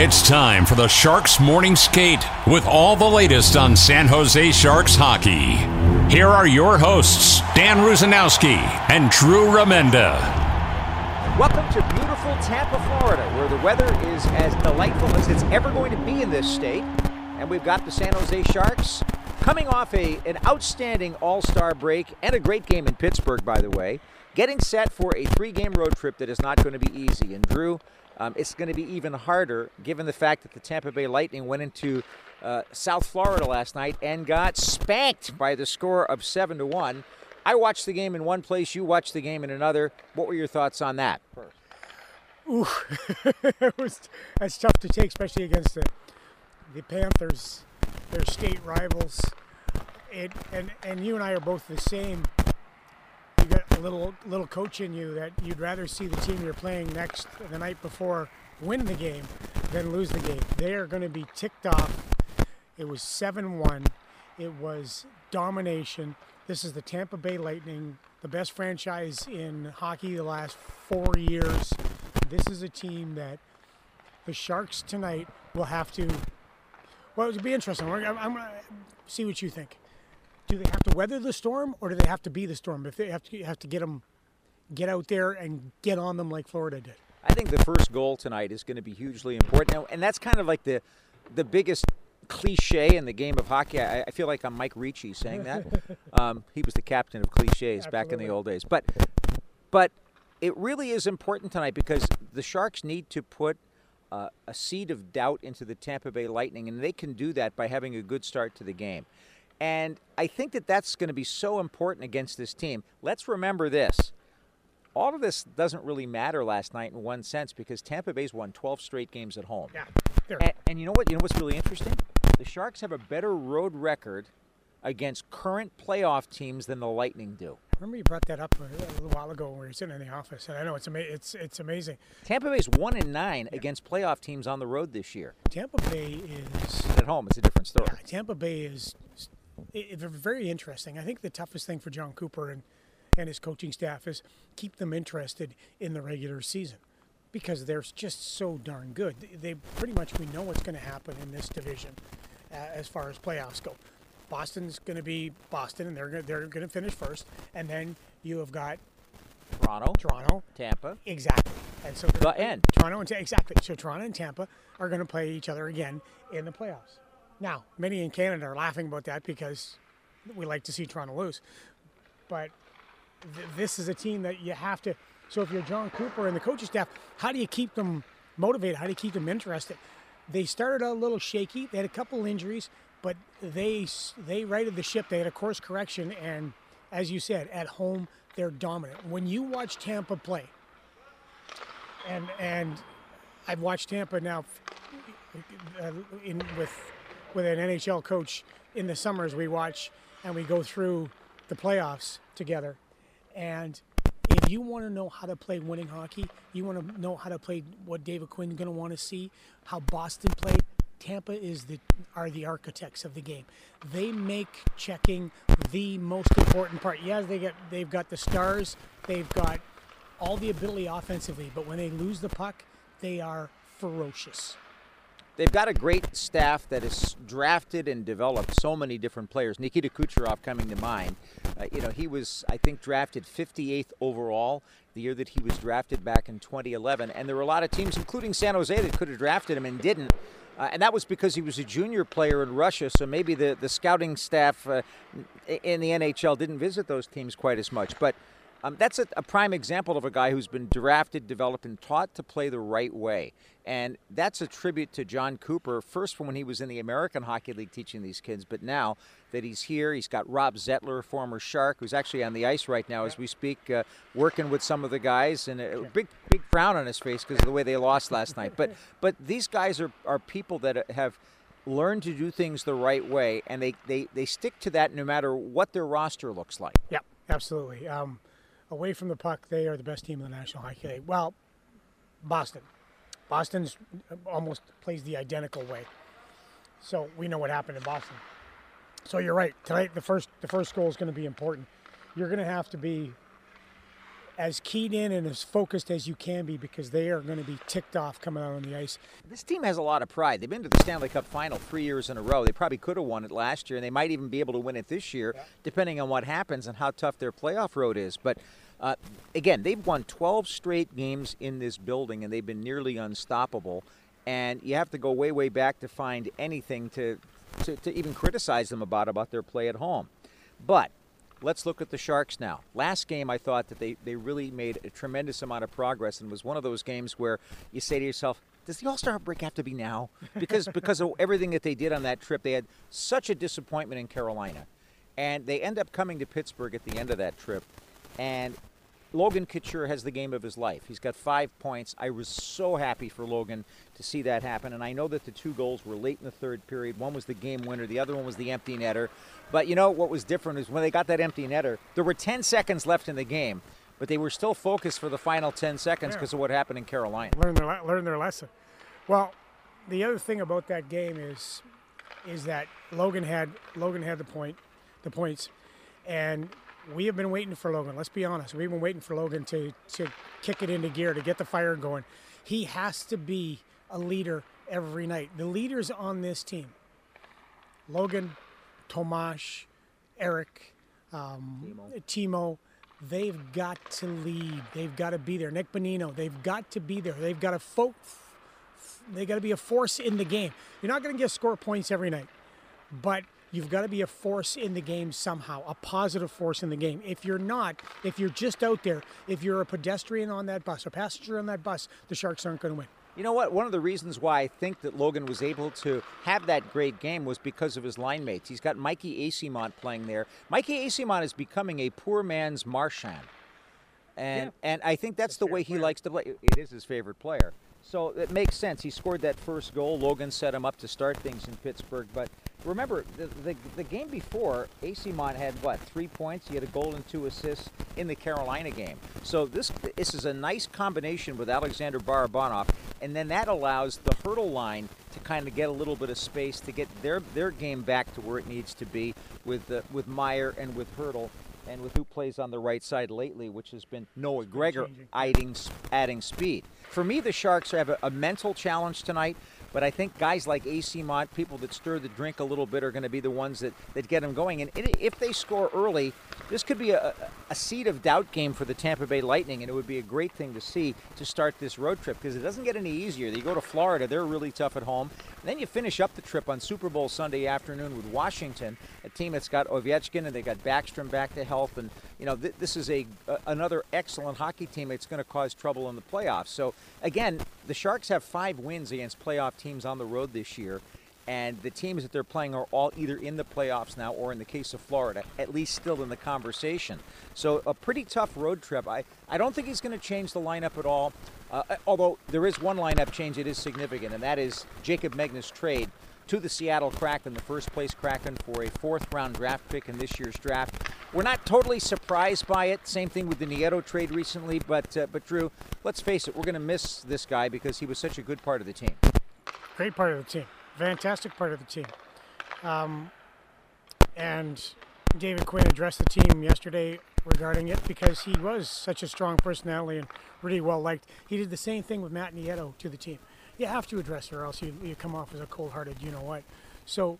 It's time for the Sharks Morning Skate with all the latest on San Jose Sharks hockey. Here are your hosts, Dan Rusanowsky and Drew Remenda. Welcome to beautiful Tampa, Florida, where the weather is as delightful as it's ever going to be in this state. And we've got the San Jose Sharks coming off a, an outstanding all star break and a great game in Pittsburgh, by the way, getting set for a three game road trip that is not going to be easy. And Drew, um, it's going to be even harder given the fact that the Tampa Bay Lightning went into uh, South Florida last night and got spanked by the score of seven to one. I watched the game in one place. You watched the game in another. What were your thoughts on that? Ooh, it was that's tough to take, especially against the the Panthers, their state rivals. It and and you and I are both the same a little little coach in you that you'd rather see the team you're playing next the night before win the game than lose the game. They are going to be ticked off. It was 7-1. It was domination. This is the Tampa Bay Lightning, the best franchise in hockey the last 4 years. This is a team that the Sharks tonight will have to well, it'll be interesting. I'm, I'm going to see what you think do they have to weather the storm or do they have to be the storm? If they have to have to get them, get out there and get on them like Florida did. I think the first goal tonight is going to be hugely important, now, and that's kind of like the the biggest cliche in the game of hockey. I, I feel like I'm Mike Ricci saying that. um, he was the captain of cliches Absolutely. back in the old days, but but it really is important tonight because the Sharks need to put uh, a seed of doubt into the Tampa Bay Lightning, and they can do that by having a good start to the game. And I think that that's going to be so important against this team. Let's remember this. All of this doesn't really matter last night in one sense because Tampa Bay's won 12 straight games at home. Yeah. And, and you know what? You know what's really interesting? The Sharks have a better road record against current playoff teams than the Lightning do. Remember you brought that up a little while ago when we were sitting in the office, and I know it's ama- it's it's amazing. Tampa Bay's one and nine yeah. against playoff teams on the road this year. Tampa Bay is at home. It's a different story. Yeah, Tampa Bay is it, very interesting. I think the toughest thing for Jon Cooper and, and his coaching staff is keep them interested in the regular season because they're just so darn good. They pretty much we know what's going to happen in this division uh, as far as playoffs go. Boston's going to be Boston, and they're they're going to finish first, and then you have got Toronto, Toronto, Tampa, exactly, and so the end. Toronto and exactly. So Toronto and Tampa are going to play each other again in the playoffs. Now, many in Canada are laughing about that because we like to see Toronto lose. But th- this is a team that you have to. So if you're Jon Cooper and the coaching staff, how do you keep them motivated? How do you keep them interested? They started out a little shaky. They had a couple injuries, but they they righted the ship. They had a course correction, and as you said, at home they're dominant. When you watch Tampa play, and and I've watched Tampa now uh, in with with an NHL coach in the summers we watch and we go through the playoffs together. And if you want to know how to play winning hockey, you want to know how to play what David Quinn's going to want to see, how Boston played. Tampa is the are the architects of the game. They make checking the most important part. Yes, they get they've got the stars, they've got all the ability offensively, but when they lose the puck, they are ferocious they've got a great staff that has drafted and developed so many different players. Nikita Kucherov coming to mind. Uh, you know, he was, I think, drafted 58th overall the year that he was drafted back in 2011. And there were a lot of teams, including San Jose, that could have drafted him and didn't. Uh, and that was because he was a junior player in Russia, so maybe the, the scouting staff uh, in the NHL didn't visit those teams quite as much. But Um, that's a, a, prime example of a guy who's been drafted, developed, and taught to play the right way. And that's a tribute to Jon Cooper, first from when he was in the American Hockey League teaching these kids, but now that he's here, he's got Rob Zettler, former Shark, who's actually on the ice right now as we speak, uh, working with some of the guys, and a big, big frown on his face because of the way they lost last night. But, but these guys are, are people that have learned to do things the right way, and they, they, they stick to that no matter what their roster looks like. Yeah, absolutely. Um, away from the puck, they are the best team in the National Hockey League. Well, Boston. Boston's almost plays the identical way. So we know what happened in Boston. So you're right. Tonight, the first the first goal is going to be important. You're going to have to be as keyed in and as focused as you can be because they are going to be ticked off coming out on the ice. This team has a lot of pride. They've been to the Stanley Cup final three years in a row. They probably could have won it last year, and they might even be able to win it this year, yeah. depending on what happens and how tough their playoff road is. But uh, again, they've won 12 straight games in this building, and they've been nearly unstoppable. And you have to go way, way back to find anything to, to, to even criticize them about about their play at home. But Let's look at the Sharks now. Last game, I thought that they, they really made a tremendous amount of progress and was one of those games where you say to yourself, does the All Star break have to be now? Because because of everything that they did on that trip, they had such a disappointment in Carolina, and they end up coming to Pittsburgh at the end of that trip, and Logan Couture has the game of his life. He's got five points. I was so happy for Logan to see that happen. And I know that the two goals were late in the third period. One was the game winner, the other one was the empty netter. But you know what was different is when they got that empty netter, there were 10 seconds left in the game, but they were still focused for the final 10 seconds because yeah. of what happened in Carolina. Learn their, learn their lesson. Well, the other thing about that game is is that Logan had Logan had the point, the points, and we have been waiting for Logan. Let's be honest. We've been waiting for Logan to, to kick it into gear, to get the fire going. He has to be a leader every night. The leaders on this team Logan, Tomas, Erik, um, Timo. Timo. they've got to lead. They've got to be there. Nick Bonino, they've got to be there. They've got to fo- they got to be a force in the game. You're not going to get score points every night, but You've got to be a force in the game somehow, a positive force in the game. If you're not, if you're just out there, if you're a pedestrian on that bus, a passenger on that bus, the Sharks aren't going to win. You know what? One of the reasons why I think that Logan was able to have that great game was because of his line mates. He's got Mikey Eyssimont playing there. Mikey Eyssimont is becoming a poor man's Marchand. And, yeah. and I think that's, that's the way he player. likes to play. It is his favorite player. So it makes sense. He scored that first goal. Logan set him up to start things in Pittsburgh. But remember, the, the, the game before, Eyssimont had what, three points? He had a goal and two assists in the Carolina game. So this this is a nice combination with Alexander Barabanov. And then that allows the Hertl line to kind of get a little bit of space to get their, their game back to where it needs to be with, uh, with Meier and with Hertl and with who plays on the right side lately, which has been Noah Gregor adding, adding speed. For me, the Sharks have a, a mental challenge tonight. But I think guys like Eyssimont, people that stir the drink a little bit, are going to be the ones that, that get them going. And if they score early, this could be a, a seed of doubt game for the Tampa Bay Lightning, and it would be a great thing to see to start this road trip because it doesn't get any easier. You go to Florida, they're really tough at home. And then you finish up the trip on Super Bowl Sunday afternoon with Washington, a team that's got Ovechkin and they got Backstrom back to health. And, you know, th- this is a, a another excellent hockey team that's going to cause trouble in the playoffs. So, again, the Sharks have five wins against playoff teams on the road this year. And the teams that they're playing are all either in the playoffs now or, in the case of Florida, at least still in the conversation. So, a pretty tough road trip. I, I don't think he's going to change the lineup at all. Uh, although there is one lineup change that is significant, and that is Jacob Megna's trade to the Seattle Kraken, the first place Kraken for a fourth round draft pick in this year's draft. We're not totally surprised by it. Same thing with the Nieto trade recently, but uh, but Drew, let's face it, we're going to miss this guy because he was such a good part of the team. Great part of the team, fantastic part of the team. Um, and David Quinn addressed the team yesterday regarding it because he was such a strong personality and really well liked. He did the same thing with Matt Nieto to the team you have to address her, or else you, you come off as a cold-hearted you know what so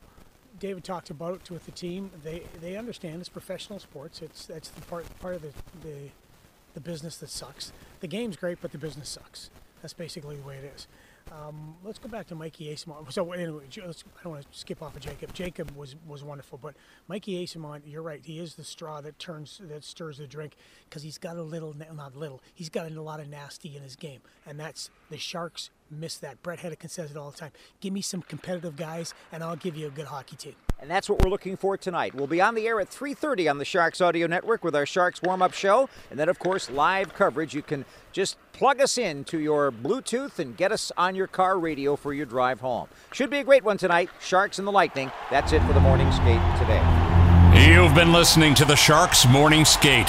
David talked about it with the team. They they understand it's professional sports. It's that's the part part of the, the the business that sucks. The game's great, but the business sucks. That's basically the way it is. Um, let's go back to Mikey Eyssimont. So anyway, I don't want to skip off of Jacob. Jacob was was wonderful, but Mikey Eyssimont, you're right. He is the straw that turns that stirs the drink because he's got a little, not little. He's got a lot of nasty in his game, and that's the Sharks miss that. Bret Hedican says it all the time. Give me some competitive guys, and I'll give you a good hockey team. And that's what we're looking for tonight. We'll be on the air at 3:30 on the Sharks Audio Network with our Sharks warm-up show, and then of course live coverage. You can just plug us in to your Bluetooth and get us on your car radio for your drive home. Should be a great one tonight. Sharks and the Lightning. That's it for the morning skate today. You've been listening to the Sharks Morning Skate.